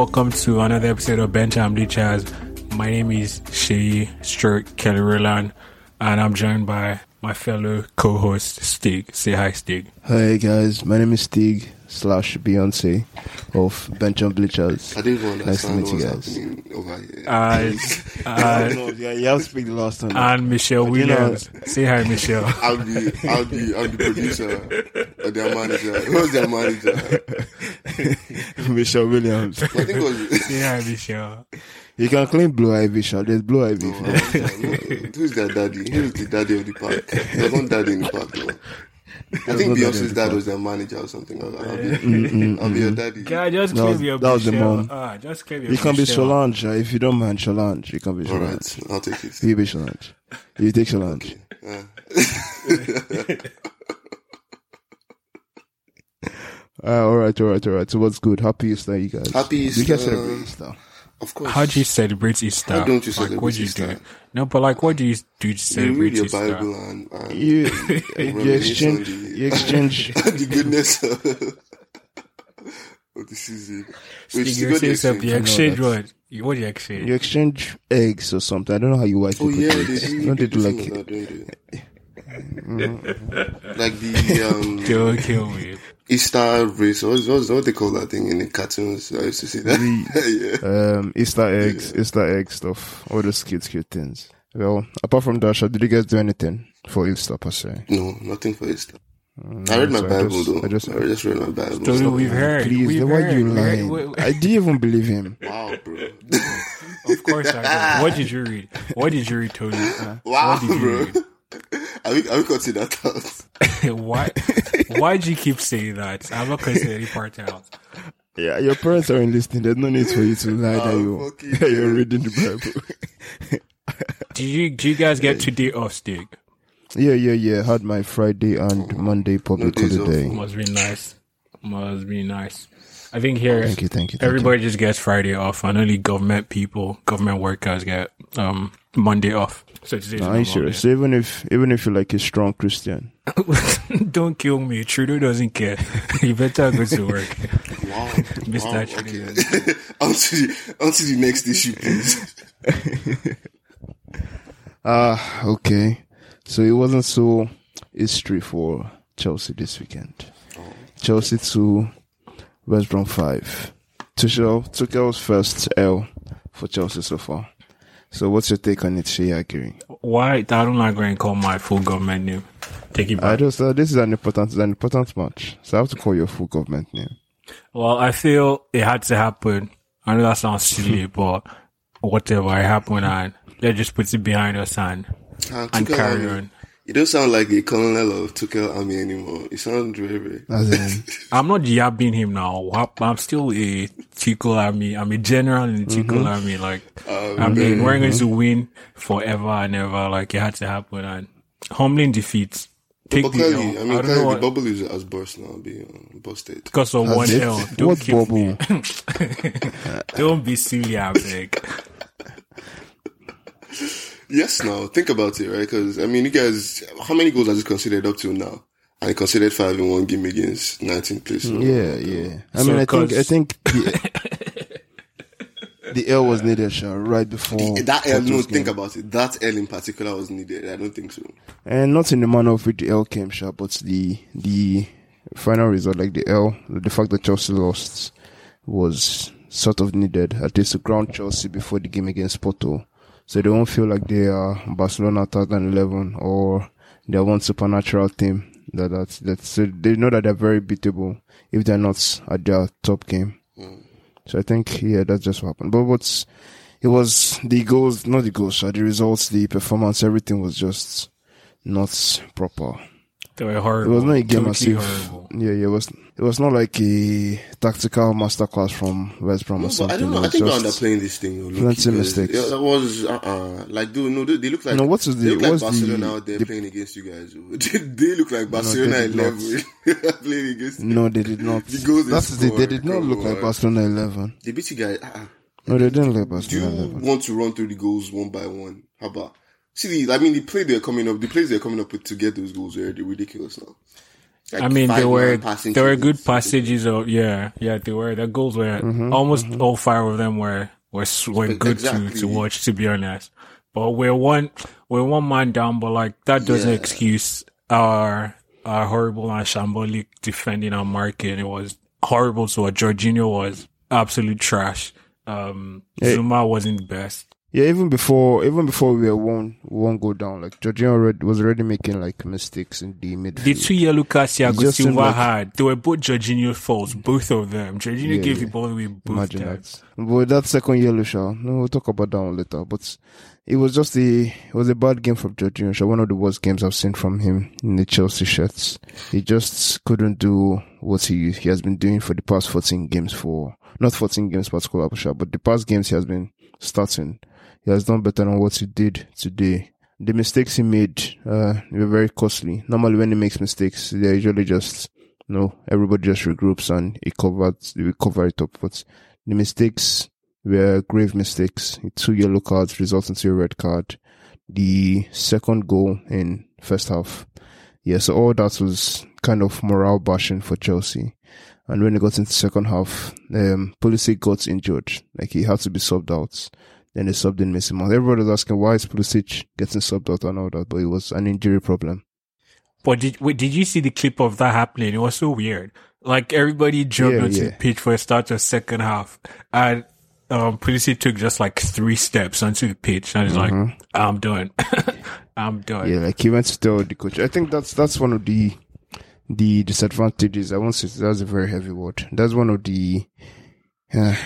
Welcome to another episode of Bench and Bleachers. My name is Shay Stroke Kelly Rowland, and I'm joined by my fellow co-host Stig. Say hi, Stig. Hi guys, my name is Stig slash Beyonce of Bench and Bleachers. I didn't even Nice to meet you what guys. was happening over here. And, I and, don't know, yeah, you have to speak the last time. and Michelle But Williams. Say hi, Michelle. I'll be, I'll be, I'll be producer or their manager. Who's their manager? Michelle Williams. I think it was. Say hi, Michelle. You can claim Blue Ivy, Sha. There's Blue Ivy. Oh, Who's their daddy? Who's the daddy of the park? There's one daddy in the park. No. I think no daddy of Beyonce's dad was their manager or something. I'll, I'll, be, I'll be your daddy. Can I just That claim was- your that was the Michelle? mom. Ah, just claim your You can be Michelle. Solange, Sha. If you don't mind Solange, you can be All Solange. right, I'll take it. You be Solange. You take Solange. Uh, all right, all right, all right. So what's good? Happy Easter, you guys. Happy Easter. You Easter. can celebrate Easter. Of course. How do you celebrate Easter? How don't you like, celebrate what do you Easter? do? No, but like, what do you do to You celebrate read your Easter? Bible and, and You, you exchange, the- you exchange. the goodness of, of the season. Wait, Stig, you got the say something. You exchange? exchange what? You- What do you exchange? You exchange eggs or something. I don't know how you white Oh people yeah, do it. do. Don't they they do do like that, don't they? Like the um, Don't kill me. Easter race. What's, what's what they call that thing in the cartoons? I used to see that. yeah. um, Easter eggs, Easter egg stuff, all those cute, cute things. Well, apart from that, Sha, did you guys do anything for Easter per se? No, nothing for Easter. I read my so I Bible just- though. I I just- just, read my Bible. So Stop. we've heard. Please, we've why heard. you we lying? wait, wait. I didn't even believe him. Wow, bro. Of course I did. What did you read? What did you read, Tony? Uh, wow, what did you bro. read? Are we, are we cutting that out? why? Why do you keep saying that? I'm not considering any part out. Yeah, your parents aren't listening. There's no need for you to lie that, Oh, you, fucking that you're reading the Bible. Did you? Do you guys get today off, Stig? yeah, yeah, yeah. Had my Friday and Monday public days off. holiday. Must be nice. Must be nice. I think here Thank you, thank you. Thank everybody just gets Friday off, and only government people, government workers get um Monday off. So today's you. a Nah, are serious? So even if even if you're like a strong Christian. Don't kill me. Trudeau doesn't care. you better go to work. Wow. Mr. wow Trudeau. okay. on, to the, on to the next issue, please. Ah, okay. So it wasn't so history for Chelsea this weekend. Chelsea two, West Brom five. Tuchel Tuchel's first L for Chelsea so far. So what's your take on it, Shea Agiri? Why? I don't like going to call my full government name. Take it back. I just uh, this is an important an important match, so I have to call your full government name. Well, I feel it had to happen. I know that sounds silly, but whatever, it happened and let's just put it behind us and, And and carry Army. on. You don't sound like a colonel of Tuchel Army anymore. You sound very, very. In, I'm not yabbing him now. I'm still a Tuchel army. I'm a general in the Tuchel army. Like, I mean, we're going to win forever and ever. Like, it had to happen. And humbling defeat. Take But the clearly, L. I I mean, don't know clearly the bubble is has burst now, be um, busted. because of Has one it? L. Don't What kill bubble? me. don't be silly, I beg. Yes, now think about it, right? Because I mean, you guys, how many goals has he considered up till now? And he considered five in one game against 19th place. yeah, yeah. I So, mean, I think I think the, the L was needed, sure, right before That L, no, think about it. That L in particular was needed. I don't think so. and not in the manner of which the L came, sure, but the the final result, like the L, the fact that Chelsea lost was sort of needed, at least to ground Chelsea before the game against Porto. So they won't feel like they are Barcelona 2011 or they're one supernatural team. That that so they know that they're very beatable if they're not at their top game. So I think yeah, that's just what happened. But what's it was the goals, not the goals, the results, the performance, everything was just not proper. They were It was not a game Totally as if horrible. yeah, yeah, it was it was not like a tactical masterclass from West Brom No, or something. I don't know. I think they're underplaying this thing. Though, plenty low-key, 'cause mistakes. Yeah, that was uh, uh like dude, no, they, they look like No, what is the- they look like what's the- Barcelona out there the- playing against you guys. they, they look like Barcelona they did not. eleven playing against. No, they did not. The goals they That's the, they scored, did not look come like. Barcelona 11. They beat you guys. Uh-uh. No, they didn't look Do Barcelona you 11. want to run through the goals one by one? How about? See, the, I mean, the play they're coming up, the plays they're coming up with to get those goals are ridiculous now. Like I mean, there were passing there were good passages of yeah, yeah. There were the goals were almost all five of them were were were good to, Exactly. to watch. To be honest, but we're one we're one man down, but like that doesn't Yeah. excuse our our horrible and shambolic defending our market. It was horrible. So what Jorginho was absolute trash. Um, Hey. Zouma wasn't the best. Yeah, even before even before we were one one go down, like Jorginho already, was already making like mistakes in the midfield. The two yellow cards Thiago Silva like- had, they were both Jorginho's faults, both of them. Jorginho Yeah, gave yeah. the ball away both Imagine times. that. But that second yellow shot, no, we'll talk about that one later. But it was just a it was a bad game from Jorginho. Shaw, One of the worst games I've seen from him in the Chelsea shirts. He just couldn't do what he he has been doing for the past 14 games for not 14 games particular, but the past games he has been starting. He has done better than what he did today. The mistakes he made uh, were very costly. Normally, when he makes mistakes, they're usually just you no, everybody just regroups and he covers, they cover it up. But the mistakes were grave mistakes. Two yellow cards resulting to a red card. The second goal in first half. Yeah, so all that was kind of morale bashing for Chelsea. And when they got into second half, um, Pulisic got injured. Like he had to be subbed out. Then they subbed in Mason Mount. Everybody was asking why is Pulisic getting subbed out and all that, but it was an injury problem. But did wait, did you see the clip of that happening? It was so weird. Like everybody jumped Yeah, onto yeah. the pitch for a start of second half, and um, Pulisic took just like three steps onto the pitch, and he's like, "I'm done, I'm done." Yeah, like he went to tell the coach. I think that's that's one of the the disadvantages. I won't say that's a very heavy word. That's one of the uh,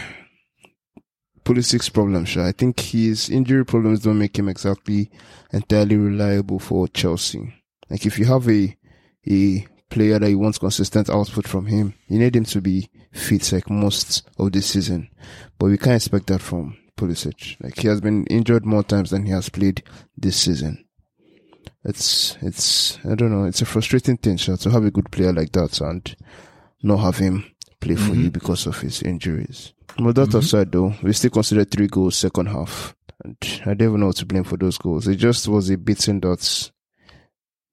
Pulisic's problems. Sure. I think his injury problems don't make him exactly entirely reliable for Chelsea. Like if you have a a player that you want consistent output from him, you need him to be fit like most of the season. But we can't expect that from Pulisic. Like he has been injured more times than he has played this season it's it's I don't know, it's a frustrating thing, sure, to have a good player like that and not have him play for you mm-hmm. because of his injuries. But that aside though, we still consider three goals second half. And I don't even know what to blame for those goals. It just was a beating that's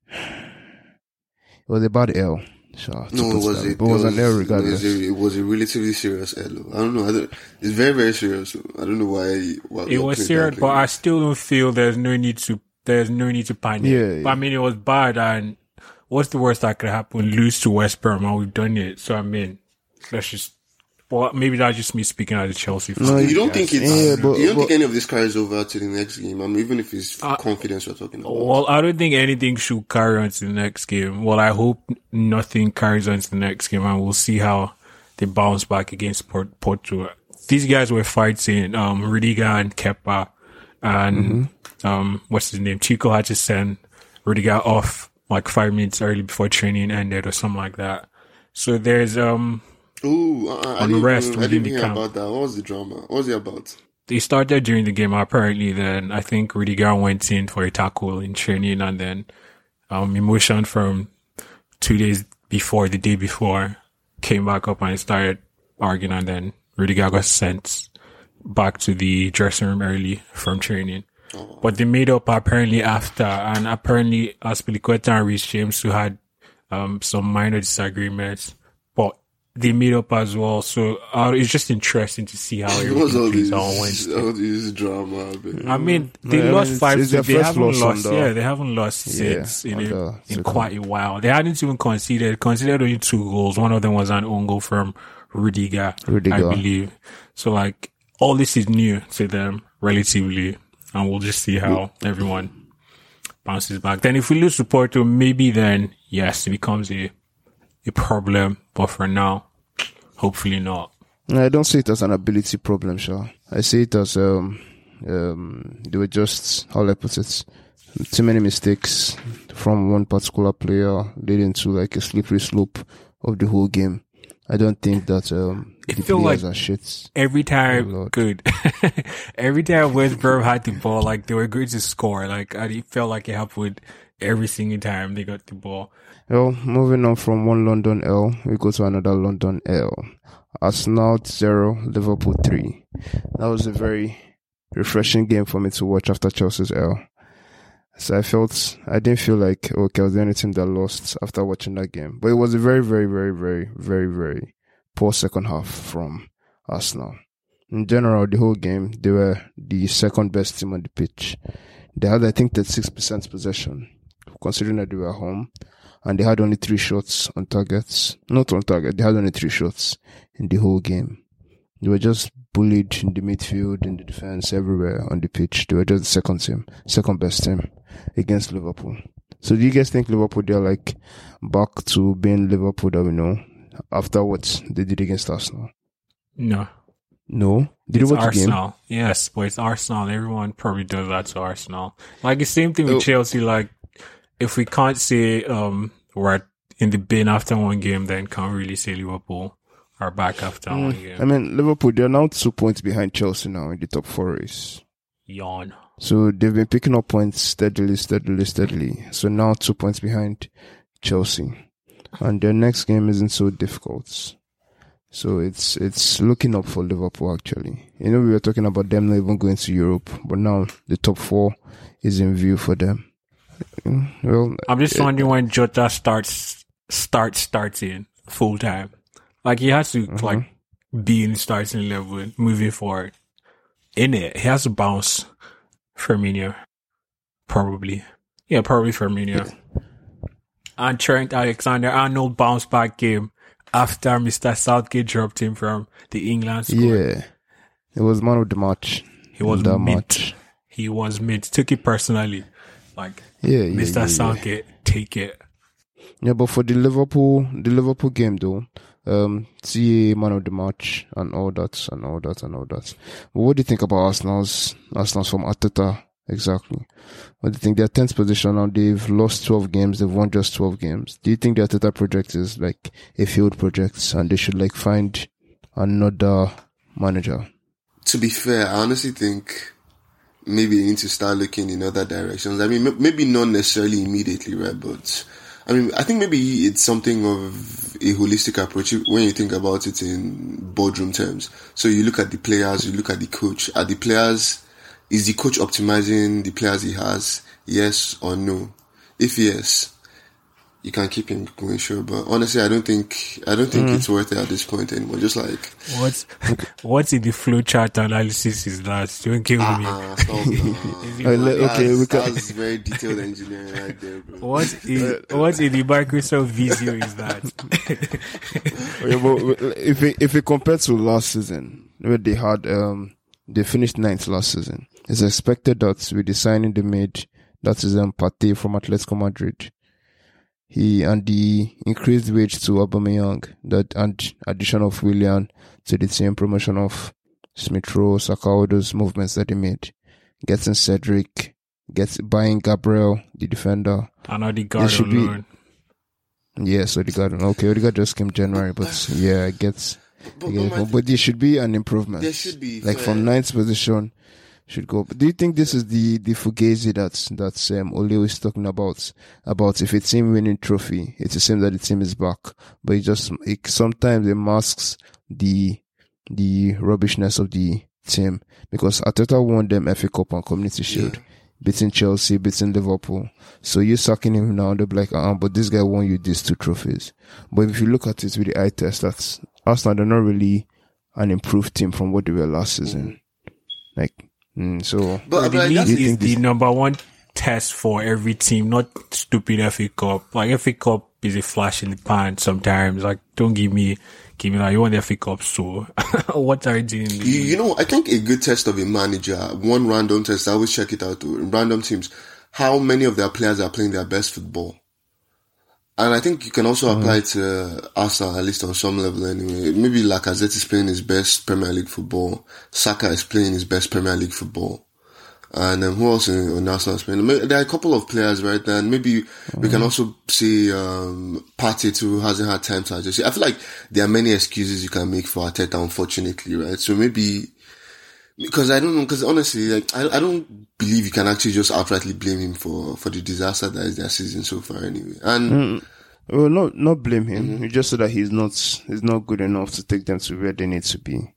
it was a bad L. Sure, to No, it was that. a, it was an L it regardless. was a, it was a relatively serious L. I don't know. I don't, it's very very serious. I don't know why. why It was serious, but. I still don't feel there's no need to there's no need to panic. Yeah, But I mean, it was bad, and what's the worst that could happen? Lose to West Brom, and we've done it. So I mean, let's just. Well, maybe that's just me speaking out of Chelsea fan. No, you don't think it's Yeah, but- you don't but- think any of this carries over to the next game? I mean, even if it's Uh, confidence we're talking about. Well, I don't think anything should carry on to the next game. Well, I hope nothing carries on to the next game, and we'll see how they bounce back against Port- Porto. These guys were fighting um, Rudiger and Kepa, and um, what's his name? Chico had to send Rudiger off like five minutes early before training ended, or something like that. So there's um Ooh, uh, I didn't, Unrest I didn't hear about that. What was the drama? What was it about? they started during the game apparently then I think Rudiger went in for a tackle in training and then um emotion from two days before the day before came back up and started arguing and then Rudiger got sent back to the dressing room early from training. But they made up apparently after and apparently Azpilicueta and Reece James who had um some minor disagreements. But they made up as well. So uh, it's just interesting to see how What's all everything plays this, out on Wednesday. all this drama? man? I mean, they Yeah, I lost mean, five. it's so their they first haven't loss lost. under- Yeah, they haven't lost Yeah, since in, under a, in second. quite a while. They hadn't even conceded. Conceded only two goals. One of them was an own goal from Rudiger, Rudiger. I believe. So like all this is new to them relatively, and we'll just see how everyone bounces back. Then if we lose to Porto, maybe then yes, it becomes a a problem. But for now, hopefully not. I don't see it as an ability problem, sure. I see it as um um they were just how I put it too many mistakes from one particular player leading to like a slippery slope of the whole game. I don't think that um It the players like- are shits. every time Oh, good. every time West Brom had the ball, like they were going to score. Like I it felt like it happened every single time they got the ball. Well, moving on from one London L, we go to another London L. Arsenal zero, Liverpool three. That was a very refreshing game for me to watch after Chelsea's L. So I felt I didn't feel like okay, I was the only team that lost after watching that game. But it was a very, very, very, very, very, very poor second half from Arsenal. In general, the whole game, they were the second best team on the pitch. They had, I think, that six percent possession, considering that they were home, and they had only three shots on targets. Not on target, they had only three shots in the whole game. They were just bullied in the midfield, in the defense, everywhere on the pitch. They were just the second team, second best team against Liverpool. So do you guys think Liverpool they're like back to being Liverpool that we know after what they did against Arsenal? No. No. Did it's you watch Arsenal. Yes, but it's Arsenal. Everyone probably does that to Arsenal. Like the same thing with Oh. Chelsea. Like if we can't say um we're in the bin after one game, then can't really say Liverpool are back after one game? game. I mean, Liverpool they're now two points behind Chelsea now in the top four race. Yawn. So they've been picking up points steadily, steadily, steadily. So now two points behind Chelsea. And their next game isn't so difficult. So it's it's looking up for Liverpool actually. You know, we were talking about them not even going to Europe, but now the top four is in view for them. Well, I'm just wondering when Jota starts starts starting full time. Like he has to Mm-hmm. like be in starting level moving forward. In it, he has to bounce Firmino. Probably. Yeah, probably Firmino. And Trent Alexander Arnold bounce back game after Mr. Southgate dropped him from the England squad. yeah, it was man of the match. He was in mid. match. He was mid. Took it personally. Like Yeah, yeah, Mr. yeah, yeah. Take it. Yeah, but for the Liverpool, the Liverpool game though, um, CA man of the match and all that and all that and all that. But what do you think about Arsenal's Arsenal's from Arteta exactly? What do you think? They're tenth position now. They've lost twelve games. They've won just twelve games. Do you think the Arteta project is like a failed project and they should like find another manager? To be fair, I honestly think maybe you need to start looking in other directions. I mean, maybe not necessarily immediately, right? But I mean, I think maybe it's something of a holistic approach when you think about it in boardroom terms. So you look at the players, you look at the coach. Are the players, is the coach optimizing the players he has? Yes or no? If yes, you can keep him going, sure. But honestly, I don't think, I don't think it's worth it at this point anymore. Just like, What's what's in the flowchart analysis is that? Don't kill me. ah, stop now. Uh, le- okay, we That's, can. that's very detailed engineering right there, bro. What is what in the Microsoft Visio is that? Yeah, but if we, if we compare to last season, where they had um they finished ninth last season, it's expected that with the signing they made, that is um Partey from Atletico Madrid, he and the increased wage to Aubameyang, that and addition of Willian to the team, promotion of Smith Rowe, Saka, all those movements that he made, getting Cedric, gets buying Gabriel, the defender, And Odegaard should be- alone. Yes, Odegaard. Okay, Odegaard just came January, but yeah, I get, But, I but, but there should be an improvement. there should be like fair. from ninth position, should go. But do you think this is the the fugazi that's that's um, Ole is talking about? About if a team winning trophy, it's the same that the team is back, but it just it, sometimes it masks the the rubbishness of the team because Arteta won them FA Cup and Community Shield. Yeah. Beating Chelsea, beating Liverpool. So you sucking him now, they'll be like, uh, but this guy won you these two trophies. But if you look at it with the eye test, that's Arsenal, they're not really an improved team from what they were last season. Like, mm, so But, the but league that's, is the number one test for every team, not stupid FA Cup. Like FA Cup is a flash in the pan sometimes. Like don't give me give me like you want the FA Cup, so what are you doing? you, you know, I think a good test of a manager, one random test, I always check it out random teams, how many of their players are playing their best football. And I think you can also apply it to Arsenal, at least on some level anyway. Maybe Lacazette is playing his best Premier League football. Saka is playing his best Premier League football. And um, who else in, in Arsenal is playing? There are a couple of players, right? And maybe we can also see um, Partey too, who hasn't had time to adjust. I feel like there are many excuses you can make for Arteta, unfortunately, right? So maybe because I don't know, because honestly, like I, I don't believe you can actually just outrightly blame him for for the disaster that is their season so far, anyway. And well, not not blame him. Mm-hmm. You just so that he's not he's not good enough to take them to where they need to be.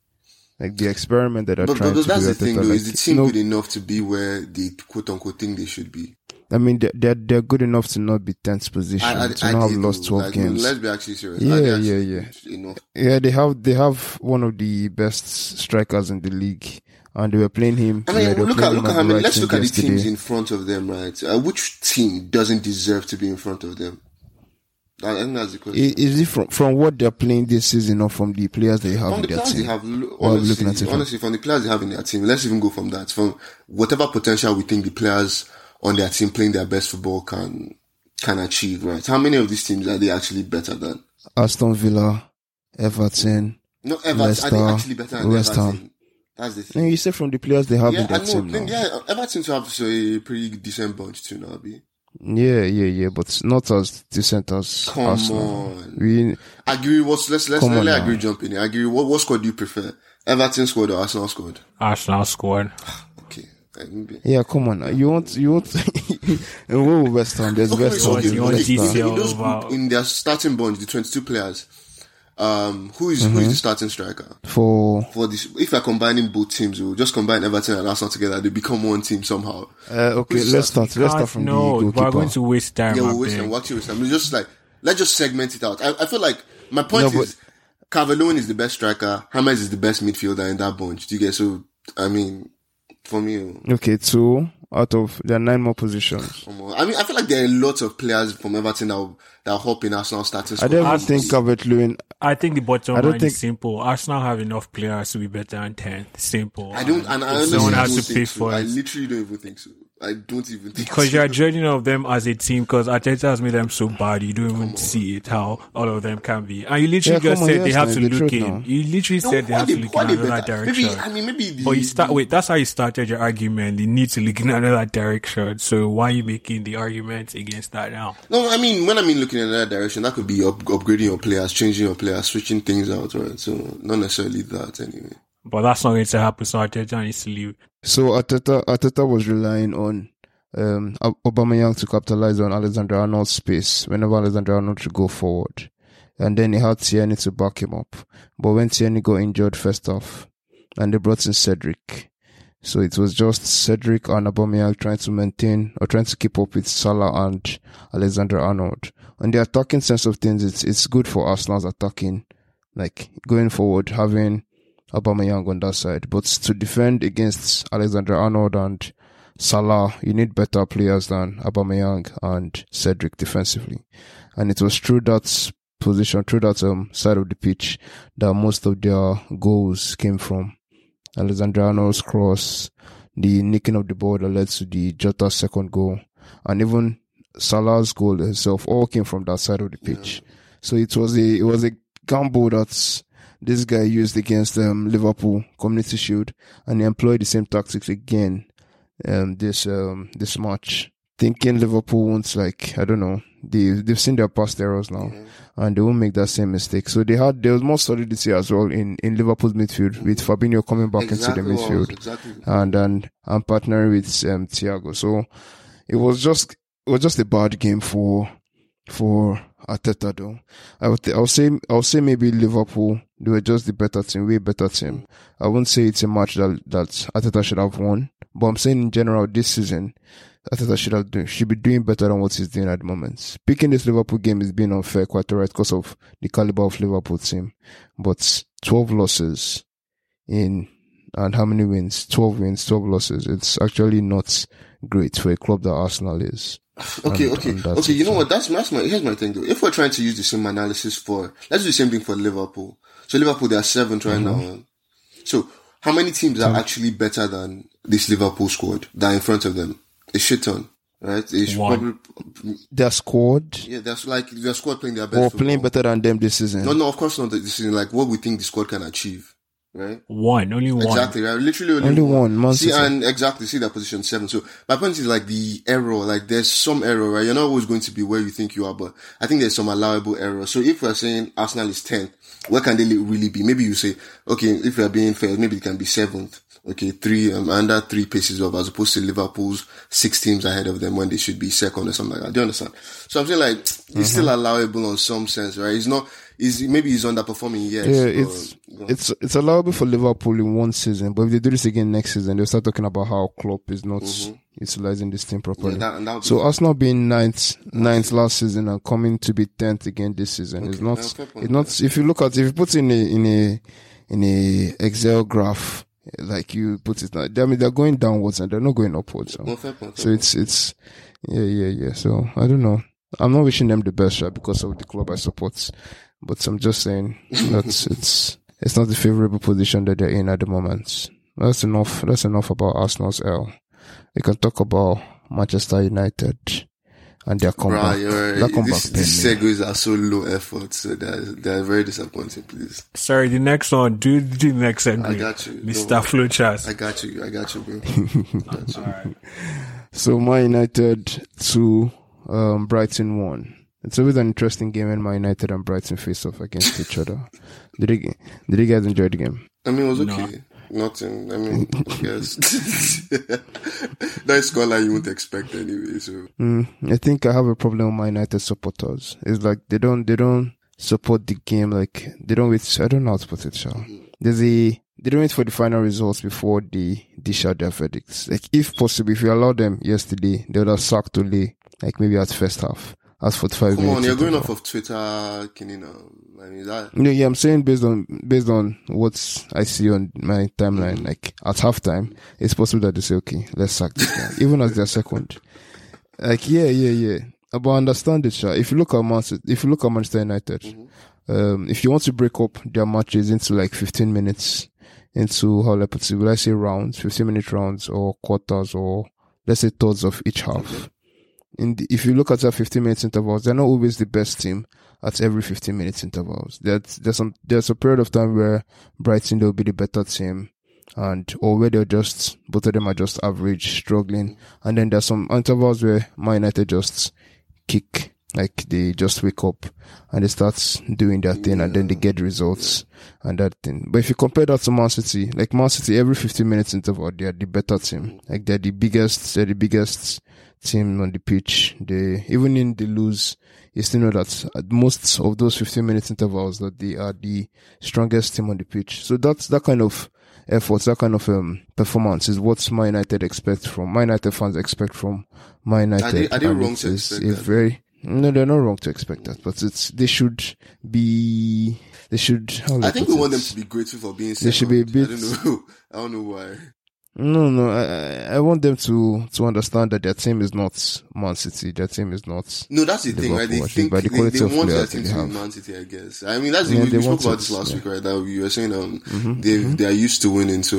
Like the experiment that are but, trying but to that's do. the thing, though, like, is the team no, good enough to be where they quote unquote think they should be? I mean, they're, they're, they're good enough to not be 10th position, I, I, to I not have did lost. 12 like, games. Let's be actually serious. Yeah, they yeah, yeah. Enough. Yeah, they have they have one of the best strikers in the league, and they were playing him. I mean, yeah, look at look at how many. right Let's look at the yesterday. teams in front of them, right? Uh, which team doesn't deserve to be in front of them? I think that's the question. I- Is it from from what they're playing this season, or from the players they have from in the their team? they have, lo- Or are honestly, looking at it from- honestly, from the players they have in their team, let's even go from that. From whatever potential we think the players on their team playing their best football can can achieve, right? How many of these teams are they actually better than? Aston Villa, Everton. No, Everton. Leicester, are they actually better than West Ham. Everton? That's the thing. No, you say from the players they have Yeah, in their I know. team Then, now. yeah, Everton to have so a pretty decent bunch too now, be. Yeah, yeah, yeah, but not as decent as Come Arsenal. on. We Agree. What's let's let's Come let on let now. agree jump in. here. Agree. What what squad do you prefer? Everton squad or Arsenal squad? Arsenal squad. Okay. Yeah, come on. You want you want and what with West Ham? There's Okay, West Ham. okay, you in, in those over- group, in their starting bunch, the twenty-two players, um, who is Mm-hmm. who is the starting striker for for this? If you're combining both teams, we'll just combine Everton and Arsenal together. They become one team somehow. uh, okay. Who's Let's starting? start. Let's start Can't- from no, the we're going to waste time. Yeah, we're wasting. beg. time. Watch waste time. It's just like let's just segment it out. I, I feel like my point No, is Calvert-Lewin is the best striker. James is the best midfielder in that bunch. Do you get so? I mean, for me, Okay, two out of there are nine more positions. I mean, I feel like there are lots of players from Everton that will, that will hop in Arsenal starting I don't even Arsenal- think Calvert Lewin. I think the bottom I don't line think- is simple. Arsenal have enough players to be better than 10. Simple. I don't, and I honestly someone don't has to think pay so. for I it. literally don't even think so. I don't even think Because so. you're judging of them as a team because Arteta has made them so bad, you don't even see it how all of them can be. And you literally Yeah, just on, said they have man, to the look in. now. You literally No, said they why have to look in they another better? direction. Maybe, I mean, maybe the, but you start the- wait, that's how you started your argument. You need to look in another direction. So why are you making the argument against that now? No, I mean, when I mean looking in another direction, that could be up, upgrading your players, changing your players, switching things out, right? So, not necessarily that anyway. But that's not going to happen, so Arteta needs to leave. So Arteta Arteta was relying on um Aubameyang to capitalize on Alexander Arnold's space whenever Alexander Arnold should go forward, and then he had Tierney to back him up. But when Tierney got injured first off, and they brought in Cedric, so it was just Cedric and Aubameyang trying to maintain or trying to keep up with Salah and Alexander Arnold. On the attacking sense of things, it's it's good for Arsenal's attacking, like going forward, having Aubameyang on that side. But to defend against Alexander Arnold and Salah, you need better players than Aubameyang and Cedric defensively. And it was through that position, through that um, side of the pitch, that most of their goals came from. Alexander Arnold's cross, the nicking of the ball that led to the Jota second goal, and even Salah's goal itself all came from that side of the pitch. So it was a it was a gamble that this guy used against um, Liverpool Community Shield, and he employed the same tactics again um, this um, this match. Thinking Liverpool won't like I don't know they they've seen their past errors now, and they won't make that same mistake. So they had there was more solidity as well in in Liverpool's midfield with Fabinho coming back Exactly into the what I was- midfield Exactly. and and and partnering with um, Thiago. So it was just it was just a bad game for for Arteta though. I would th- I would say I would say maybe Liverpool they were just the better team, way better team. I wouldn't say it's a match that that Arteta should have won, but I'm saying in general this season. Arteta should have do, should be doing better than what he's doing at the moment. Picking this Liverpool game is being unfair, quite alright, because of the caliber of Liverpool team. But 12 losses in and how many wins? 12 wins, 12 losses. It's actually not great for a club that Arsenal is. Okay, And- okay, and okay. You know what? That's, that's my here's my thing though. If we're trying to use the same analysis for, let's do the same thing for Liverpool. So Liverpool, they are seventh right Mm-hmm. now. So how many teams are actually better than this Liverpool squad that are in front of them? A shit ton, right? It's One. probably Their squad yeah. That's like their squad playing their best. or playing football. better than them this season. No, no, of course not. This is like what we think the squad can achieve, right? One, only one. Exactly, right? Literally only, Only one, Man See, and exactly, see that position seven. So my point is like the error, like there's some error, right? You're not always going to be where you think you are, but I think there's some allowable error. So if we're saying Arsenal is 10th, where can they really be? Maybe you say, okay, if we're being fair, maybe it can be seventh okay, three, um, under three paces of as opposed to Liverpool's six teams ahead of them when they should be second or something like that. Do you understand? So I'm saying like, it's mm-hmm. still allowable on some sense, right? It's not, is maybe he's underperforming, yes. Yeah, it's, it's, it's allowable for Liverpool in one season, but if they do this again next season, they'll start talking about how Klopp is not mm-hmm. utilizing this team properly. Yeah, that, so us not being ninth, ninth last season and coming to be tenth again this season okay. is not, it's not, if you look at, if you put in a, in a, in a Excel graph, like you put it now, I mean, they're going downwards and they're not going upwards. So, so it's, it's, yeah, yeah, yeah. So I don't know. I'm not wishing them the best, right? Because of the club I support. But I'm just saying that it's it's not the favorable position that they're in at the moment. That's enough. That's enough about Arsenal's L. We can talk about Manchester United and their comeback. Right, that comeback this, these segues are so low effort, so they're, they're very disappointing, please. Sorry, the next one. Do, do the next segue. I got you. Mr. No, Flowchart. I got you. I got you, bro. got you. All right. So, Man United 2, um, Brighton 1. It's always an interesting game when Man United and Brighton face off against each other. Did you, did you guys enjoy the game? I mean, it was okay. No. Nothing. I mean, yes. That's scoreline you wouldn't expect anyway. So mm, I think I have a problem with my United supporters. It's like they don't they don't support the game like they don't wait. I don't know how to put it. So there's a they don't wait for the final results before they dish out their verdicts. Like if possible, if you allow them yesterday, they would have sacked Ole like maybe at first half. As 45 Come minutes. on, you're going off of Twitter, can you know? I mean, that. Yeah, yeah, I'm saying based on, based on what I see on my timeline, mm-hmm. like at halftime, it's possible that they say, okay, let's sack this guy, even as their second. Like, yeah, yeah, yeah. But understand it, If you look at Manchester, if you look at Manchester United, mm-hmm. um, if you want to break up their matches into like 15 minutes, into how it, will I say rounds, 15 minute rounds or quarters or let's say thirds of each half. Okay in the, if you look at our 15 minutes intervals, they're not always the best team at every 15 minutes intervals. There's, there's some, there's a period of time where Brighton will be the better team and, or where they're just, both of them are just average, struggling. And then there's some intervals where Man United just kick, like they just wake up and they start doing their thing and then they get results and that thing. But if you compare that to Man City, like Man City, every 15 minutes interval, they're the better team. Like they're the biggest, they're the biggest team on the pitch. They even in the lose, you still know that at most of those 15 minutes intervals that they are the strongest team on the pitch. So that's that kind of effort, that kind of um, performance is what Man United expect from Man United fans expect from Man United. Are they, are they wrong to expect that? Very, no, they're not wrong to expect that, but it's they should be. They should. I think we it? want them to be grateful for being. Second. They should be a bit. I don't know. I don't know why. No, no, I, I want them to, to understand that their team is not Man City. Their team is not. No, that's the Liverpool, thing, right? They think, think by the quality they, they of want their team to be Man City, I guess. I mean, that's yeah, the, we, spoke about this last yeah. week, right? That we were saying, um, mm-hmm, they mm-hmm. they are used to winning, so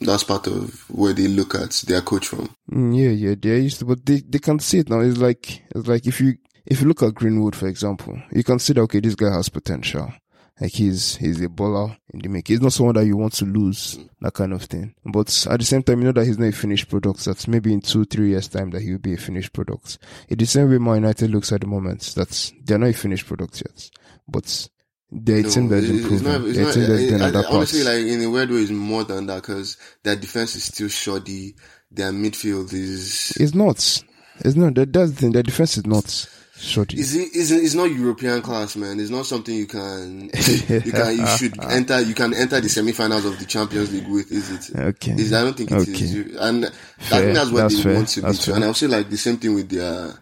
that's part of where they look at their coach from. Mm, yeah, yeah, they are used to, but they, they can see it now. It's like, it's like if you, if you look at Greenwood, for example, you consider, okay, this guy has potential. Like he's he's a baller in the make. He's not someone that you want to lose, that kind of thing. But at the same time, you know that he's not a finished product. That maybe in two, three years time that he'll be a finished product. In the same way Man United looks at the moment, that they're not a finished product yet. But they're no, a team that's improving. It's not, it's they're not, it, it, honestly, like in a weird way, it's more than that because their defense is still shoddy. Their midfield is. It's not. It's not. That, that's the thing. Their defense is not Shorty. Is it, is it, it's not European class, man. It's not something you can, you can, you should enter, you can enter the semifinals of the Champions League with, is it? Okay. Is, I don't think it okay. is. And fair. I think that's what that's they fair. want to that's be. Fair. And I'll say like the same thing with their,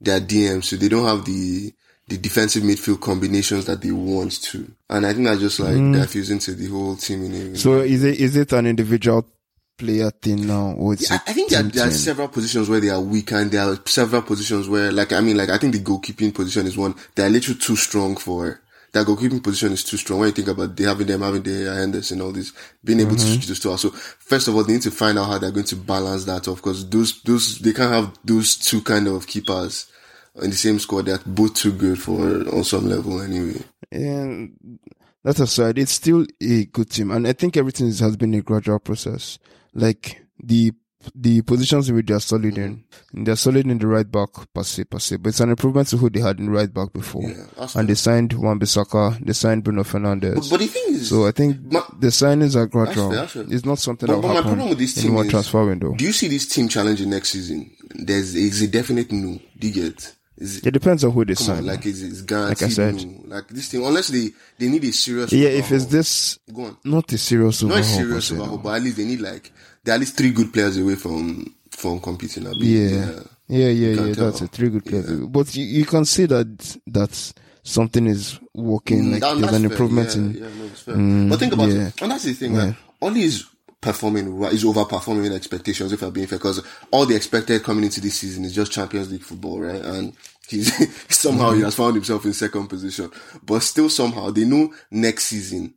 their DMs. So they don't have the, the defensive midfield combinations that they want to. And I think that's just like mm. diffusing to the whole team. In so is it, is it an individual player thing now? Or yeah, I think there, there are several positions where they are weak and there are several positions where, like, I mean, like, I think the goalkeeping position is one. They're a little too strong for, that goalkeeping position is too strong. When you think about they having them, having the Henderson, and all this, being able mm-hmm. to switch two. So first of all, they need to find out how they're going to balance that off because those, those, they can't have those two kind of keepers in the same squad. They're both too good for on some level anyway. And that aside, it's still a good team. And I think everything has been a gradual process like the the positions in which they are solid in. They're solid in the right back, per se, per se. But it's an improvement to who they had in right back before. Yeah, that's and they signed Wan-Bissaka, they signed Bruno Fernandes. But, but the thing is, so I think Ma- the signings are gradual. fair, that's fair. It's not something But- that but will my happen problem with this in team one is- transfer window. do you see this team challenging next season? There's is a definite no. Do you get? Is, It depends on who they sign. on, like it's, it's guaranteed. said. no. Like this team, unless they they need a serious. yeah, if it's this, go on. not a serious Not overhaul. a serious se, overhaul, but at least they need like they're at least three good players away from from competing. Yeah. Yeah, yeah, can yeah. That's it. Three good players. But you, you can see that that something is working. Mm, like That- there's an fair. improvement yeah, in. Yeah, no, it's fair. but think about mm, yeah. it, and that's the thing. Like, Ole is performing, is overperforming expectations. If I'm being fair, because all the expected coming into this season is just Champions League football, right? And he's somehow Mm-hmm. he has found himself in second position, but still somehow they know next season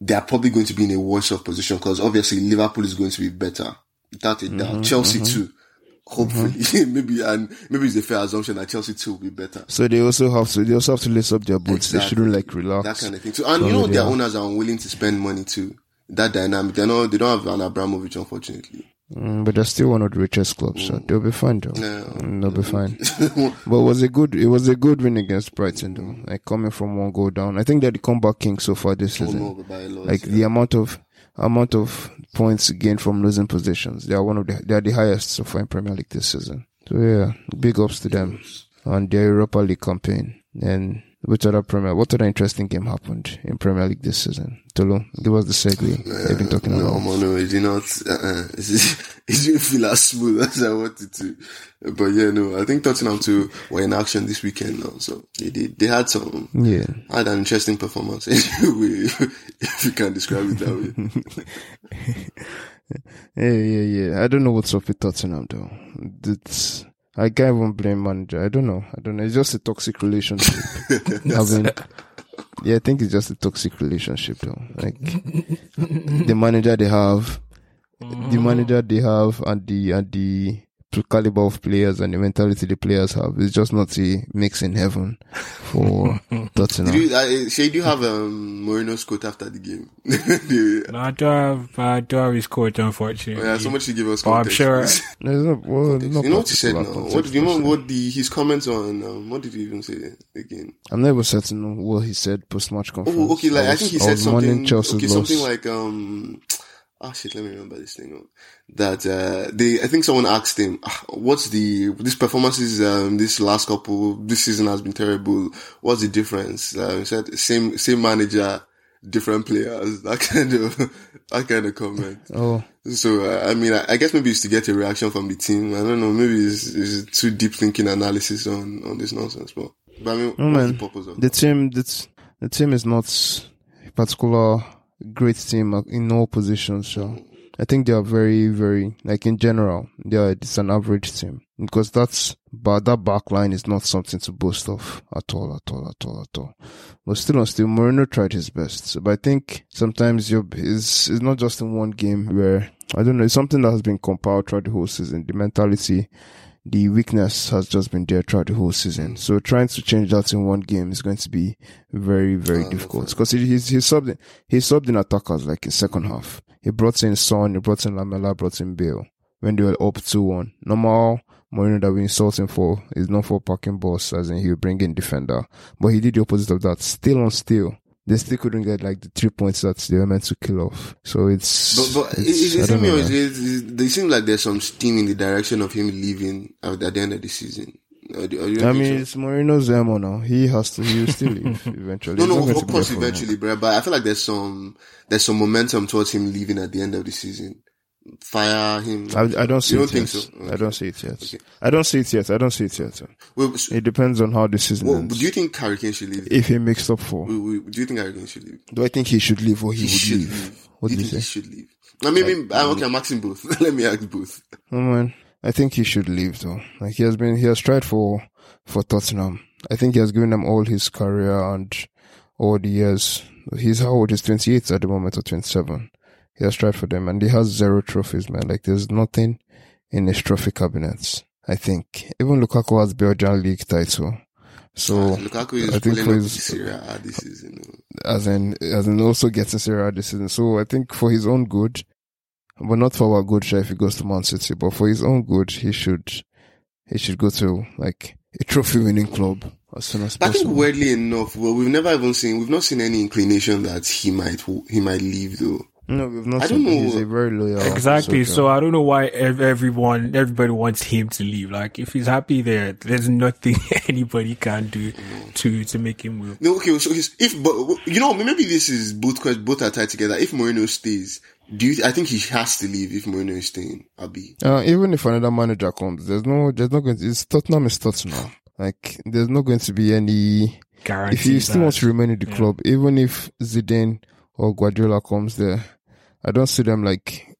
they are probably going to be in a worse off position because obviously Liverpool is going to be better, without a Mm-hmm, doubt. Chelsea too. Hopefully, maybe and maybe it's a fair assumption that Chelsea too will be better. So they also have to. They also have to lace up their boots. They shouldn't like relax. that kind of thing too. And you know, their owners are unwilling to spend money too. That dynamic, they know they don't have an Abramovich, unfortunately. Mm, but they're still one of the richest clubs, so they'll be fine though. Yeah. Mm, They'll be fine. but it was a good, it was a good win against Brighton though. Like coming from one goal down. I think they're the comeback king so far this Oh, season. no, by a lot, Like yeah. the amount of amount of points gained from losing positions, they are one of the they are the highest so far in Premier League this season. So yeah, big ups to them on their Europa League campaign. And which other Premier, what other interesting game happened in Premier League this season? Tolo, give us the segue they've been talking no, about. man, no, it did not. Uh, it didn't feel as smooth as I wanted to. But yeah, no, I think Tottenham too were in action this weekend now, so they did. They had some Yeah. had an interesting performance. Anyway, if you can describe it that way. Yeah, yeah, yeah. I don't know what's up with Tottenham though. It's, I can't even blame manager. I don't know. I don't know. It's just a toxic relationship. Having, yeah, I think it's just a toxic relationship though. Like the manager they have, the mm. manager they have, and the and the caliber of players and the mentality the players have is just not a mix in heaven for Tottenham. Did you, uh, Shay, do you have um, Mourinho's quote after the game? The- No, I do have, I do have his quote, unfortunately. yeah, so much to give us But I'm context. sure- please. There's no, well, no you know what he said now? particular What context do you per remember? What the his comments on? Um, what did he even say again? I'm never certain what he said post match conference. Oh, okay. Like I, was- think he I said something. Okay, loss. something like um. Ah shit, let me remember this thing. oh. That uh, they, I think someone asked him, "Ah, "What's the this performances? Um, this last couple, this season has been terrible. What's the difference?" Uh, he said, "Same, same manager, different players." That kind of, that kind of comment. Oh, So uh, I mean, I, I guess maybe it's to get a reaction from the team. I don't know. Maybe it's, it's too deep thinking analysis on on this nonsense. But, but I mean, what's man. the purpose of The team, the, the team is not particular great team in all positions. So I think they are very, very like in general, they are it's an average team because that's but that back line is not something to boast of at all, at all, at all, at all. But still on still, Mourinho tried his best. So, but I think sometimes you it's it's not just in one game where I don't know. It's something that has been compiled throughout the whole season. The mentality the weakness has just been there throughout the whole season. Mm. So trying to change that in one game is going to be very, very difficult because he, he's, he subbed in, he subbed in attackers like in second mm. half. He brought in Son, he brought in Lamela, brought in Bale when they were up 2-1. Normal Mourinho that we insult him for is not for parking boss as in he'll bring in defender. But he did the opposite of that. Still on still. They still couldn't get like the three points that they were meant to kill off. So it's, But, but it's- is, I don't it know, or is man. it, is, they seem like there's some steam in the direction of him leaving at, at the end of the season. Do- or you I mean, so? it's Mourinho's MO now. He has to, he will still leave eventually. no, no, of course, there for long. eventually, bro. But I feel like there's some there's some momentum towards him leaving at the end of the season. Fire him. I, I don't see You it don't yet. think so? I don't see it yet. Okay. I don't see it yet. I don't see it yet. Well, so- It depends on how the season well, ends. do you think Harry Kane should leave? if he makes up for, do you think Harry Kane should leave? do I think he should leave or he, He would should leave? leave. What do do you you think say? he should leave? I mean, maybe, I'm, okay, I'm asking both. Let me ask both. Oh man, I think he should leave though. Like he has been, he has tried for for Tottenham. I think he has given them all his career and all the years. He's how old? He's 28 at the moment or 27. He has tried for them and he has zero trophies, man. Like there's nothing in his trophy cabinets. I think even Lukaku has Belgian league title. So ah, Lukaku is I think pulling for his- Serie A this season. as in as in also getting Serie A this season. So I think for his own good, but not for our good share if he goes to Man City, but for his own good, he should he should go to like a trophy winning club as soon as But I think possible. weirdly enough, well, we've never even seen, we've not seen any inclination that he might, he might leave though. No, we've not I seen don't know. he's a very loyal. Exactly. soldier. So I don't know why everyone, everybody wants him to leave. Like if he's happy there, there's nothing anybody can do to to make him move. No, okay, so he's, if, but, you know, maybe this is both, quest- both are tied together. If Mourinho stays, do you, I think he has to leave if Mourinho is staying, Abi. Uh, even if another manager comes, there's no, there's not going to, it's Tottenham is Tottenham. Like, there's not going to be any, Guarantee. if he still that. wants to remain in the Yeah. club, even if Zidane or Guardiola comes there, I don't see them like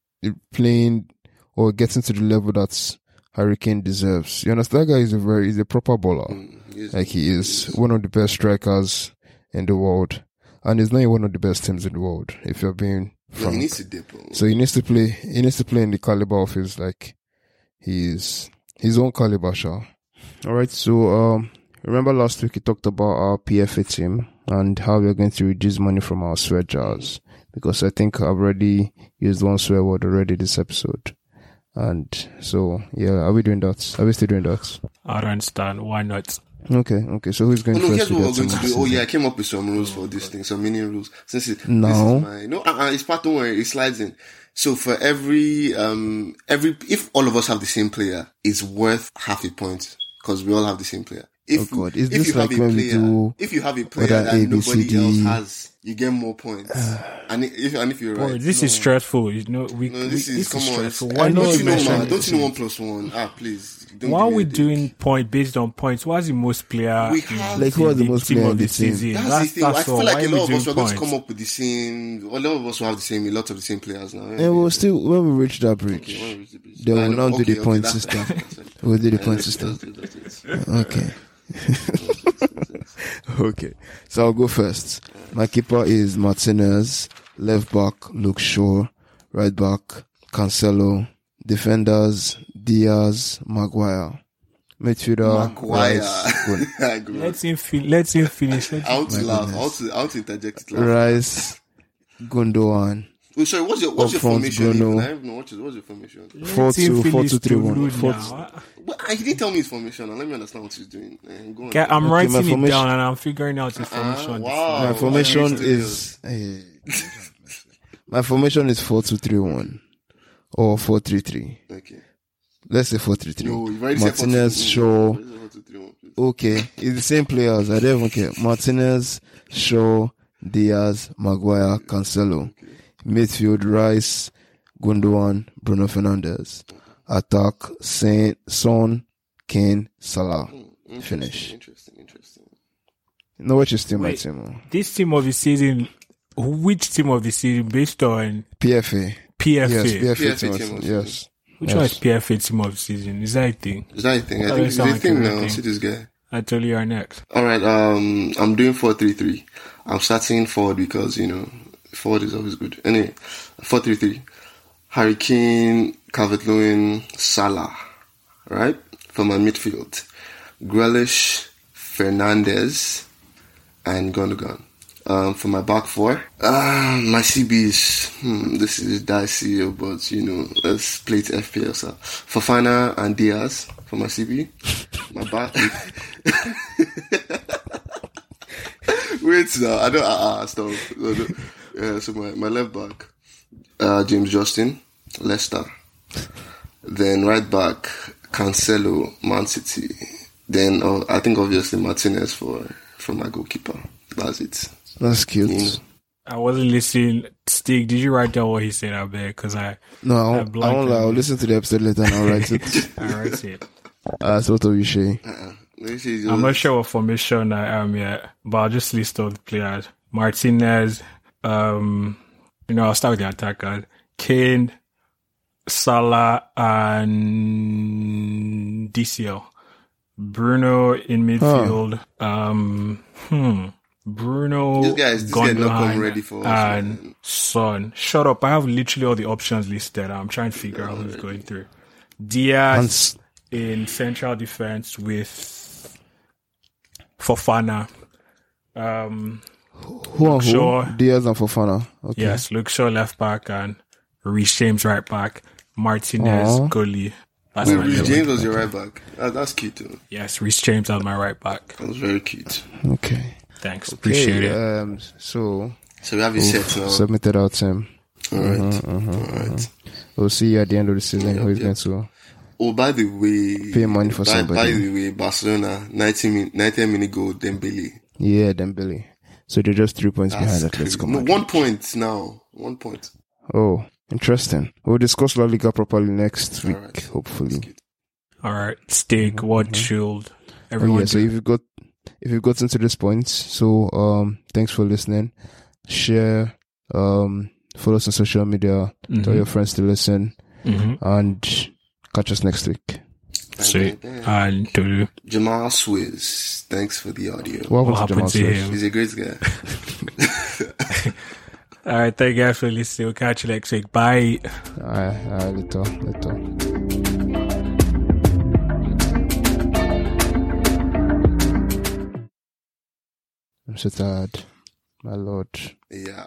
playing or getting to the level that Harry Kane deserves. You understand? That guy is a very, he's a proper baller. Mm, he is- Like he is one of the best strikers in the world. And he's not even one of the best teams in the world, if you're being No, he frank. needs to dip. oh. So he needs to play. He needs to play in the caliber of his like his his own caliber. Sure. All right. So um, remember last week we talked about our PFA team and how we're going to reduce money from our sweat jars because I think I've already used one swear word already this episode. And so yeah, are we doing that? Are we still doing that? I don't understand. Why not? Okay. Okay. So who's going Oh, no, first? here's what we're going to do. Oh, yeah, I came up with some rules for this thing, some mini rules. Since it, No. this is my, no, uh, uh, it's part, don't worry, it slides in. So for every, um, every, if all of us have the same player, it's worth half a point because we all have the same player. If, Oh, God. Is if this you have like a when we player, do if you have a player whether that A, B, nobody C, D? else has, you get more points. Uh, and if, and if you're Boy, right, this no. is stressful. You know, we, No, we- this is, come on. stressful. It's- Why don't not you know, man? Don't you know one plus one? Ah, please. Don't Why are we a dick. doing point based on points? What's the most player? We have- Like, who are the most team player of the the team? season? That's, That's, the thing. I feel all. like Why a lot of us are going to come up with the same. A lot of us will have the same. A lot of the same players now. Eh? And we'll still when we reach that bridge, Okay, when we reach the bridge. then I we'll ah, know, now do the point system. we'll do the point system. let's do that, let's do that. Okay. okay. So I'll go first. My keeper is Martinez, left back Luke Shaw, right back Cancelo, defenders Diaz, Maguire, midfielder Maguire. Rice, Gun- I. Let him fin- let him finish. Let I him- want to My laugh. I goodness. want to, I interject Rice, Gundogan, Oh, sorry, what's your what's your front, formation? Bruno. even? I don't even know what's your, what's your formation. four let him two four finish two three to one. lose Four now. Well, he didn't tell me his formation. Now let me understand what he's doing. Eh, go on. Okay, I'm Okay, writing my it formation- down and I'm figuring out his Ah, formation. on the wow. My formation I is my formation is four two three one or four three three. Okay. Let's say four three three. No, you've already Martinez, two, Shaw. Four, two, three, one, please. Okay, it's the same players. I don't even care. Martinez, Shaw, Diaz, Maguire, Cancelo. Midfield, Rice, Gundogan, Bruno Fernandes. Attack, Saint, Son, Kane, Salah. Hmm, interesting, Finish. Interesting, interesting. No, what is still my Wait. team? This team of the season, which team of the season based on PFA. PFA? Yes, PFA, PFA team. team of- of Yes. Which Yes. one is PFA team of the season? Is that a thing? Is that a thing? I Oh, think it it's a sounds thing now. See this guy. I tell you are next. All right. Um, I'm doing four three three. I'm starting forward because you know forward is always good. Anyway, four three three. Harry Kane, Calvert Lewin, Salah. Right for my midfield. Grealish, Fernandes, and Gundogan. Um, for my back four, uh, my CBs. Hmm, this is dicey, but you know, let's play to FPL. So. Fofana and Diaz for my CB. My back. Wait, no, I don't. Uh, uh, stop. No, no. Yeah, so my, my left back, uh, James Justin, Leicester. Then right back, Cancelo, Man City. Then uh, I think obviously Martinez for for my goalkeeper. That's it. That's cute. You know. I wasn't listening. Stig, did you write down what he said out there? Because I, No, I I won't, I blanked won't lie. I'll listen to the episode later and I'll write it. I'll write it. uh, so what are you saying? Uh-uh. Let me see. I'm not sure what formation I am yet, but I'll just list all the players. Martinez, um, you know, I'll start with the attackers. Kane, Salah, and DCL. Bruno in midfield. Um, hmm. Bruno, This guy is- this guy not come ready for us, and man. Son. Shut up! I have literally all the options listed. I'm trying to figure out who's going through. Diaz s- in central defense with Fofana. Um, who and who? Shaw. Diaz and Fofana. Okay. yes, Luke Shaw left back and Reece James right back, Martinez Aw. goalie. That's Wait, my Reece. James was your right back. That, that's cute too. Yes, Reece James as my right back. That was very cute. Okay. Thanks, appreciate okay, it. Um, so So we have it set now. submitted out Tim. All right. Uh-huh, All right. We'll see you at the end of the season. Yeah, who is yeah. going to? Oh, by the way, Pay money for by, somebody. By the way, Barcelona 90 min, 90 minute goal, Dembele. Yeah, Dembele. So they're just three points behind That's Atletico crazy. No, Madrid. one point now. One point. Oh, interesting. We'll discuss La Liga properly next week, Alright. hopefully. All right, steak, what shield? Oh Everyone, yeah, so if you've got if you've gotten to this point, so um thanks for listening. Share, um follow us on social media, tell your friends to listen, hmm and catch us next week. Sweet. Bang, bang, bang. And Jamal Swizz, thanks for the audio. Welcome What to happened to Jamal him? He's a great guy. all right, thank you guys for listening. We'll catch you next week. Bye. Alright, alright, little, little. I'm so tired. My lord. Yeah.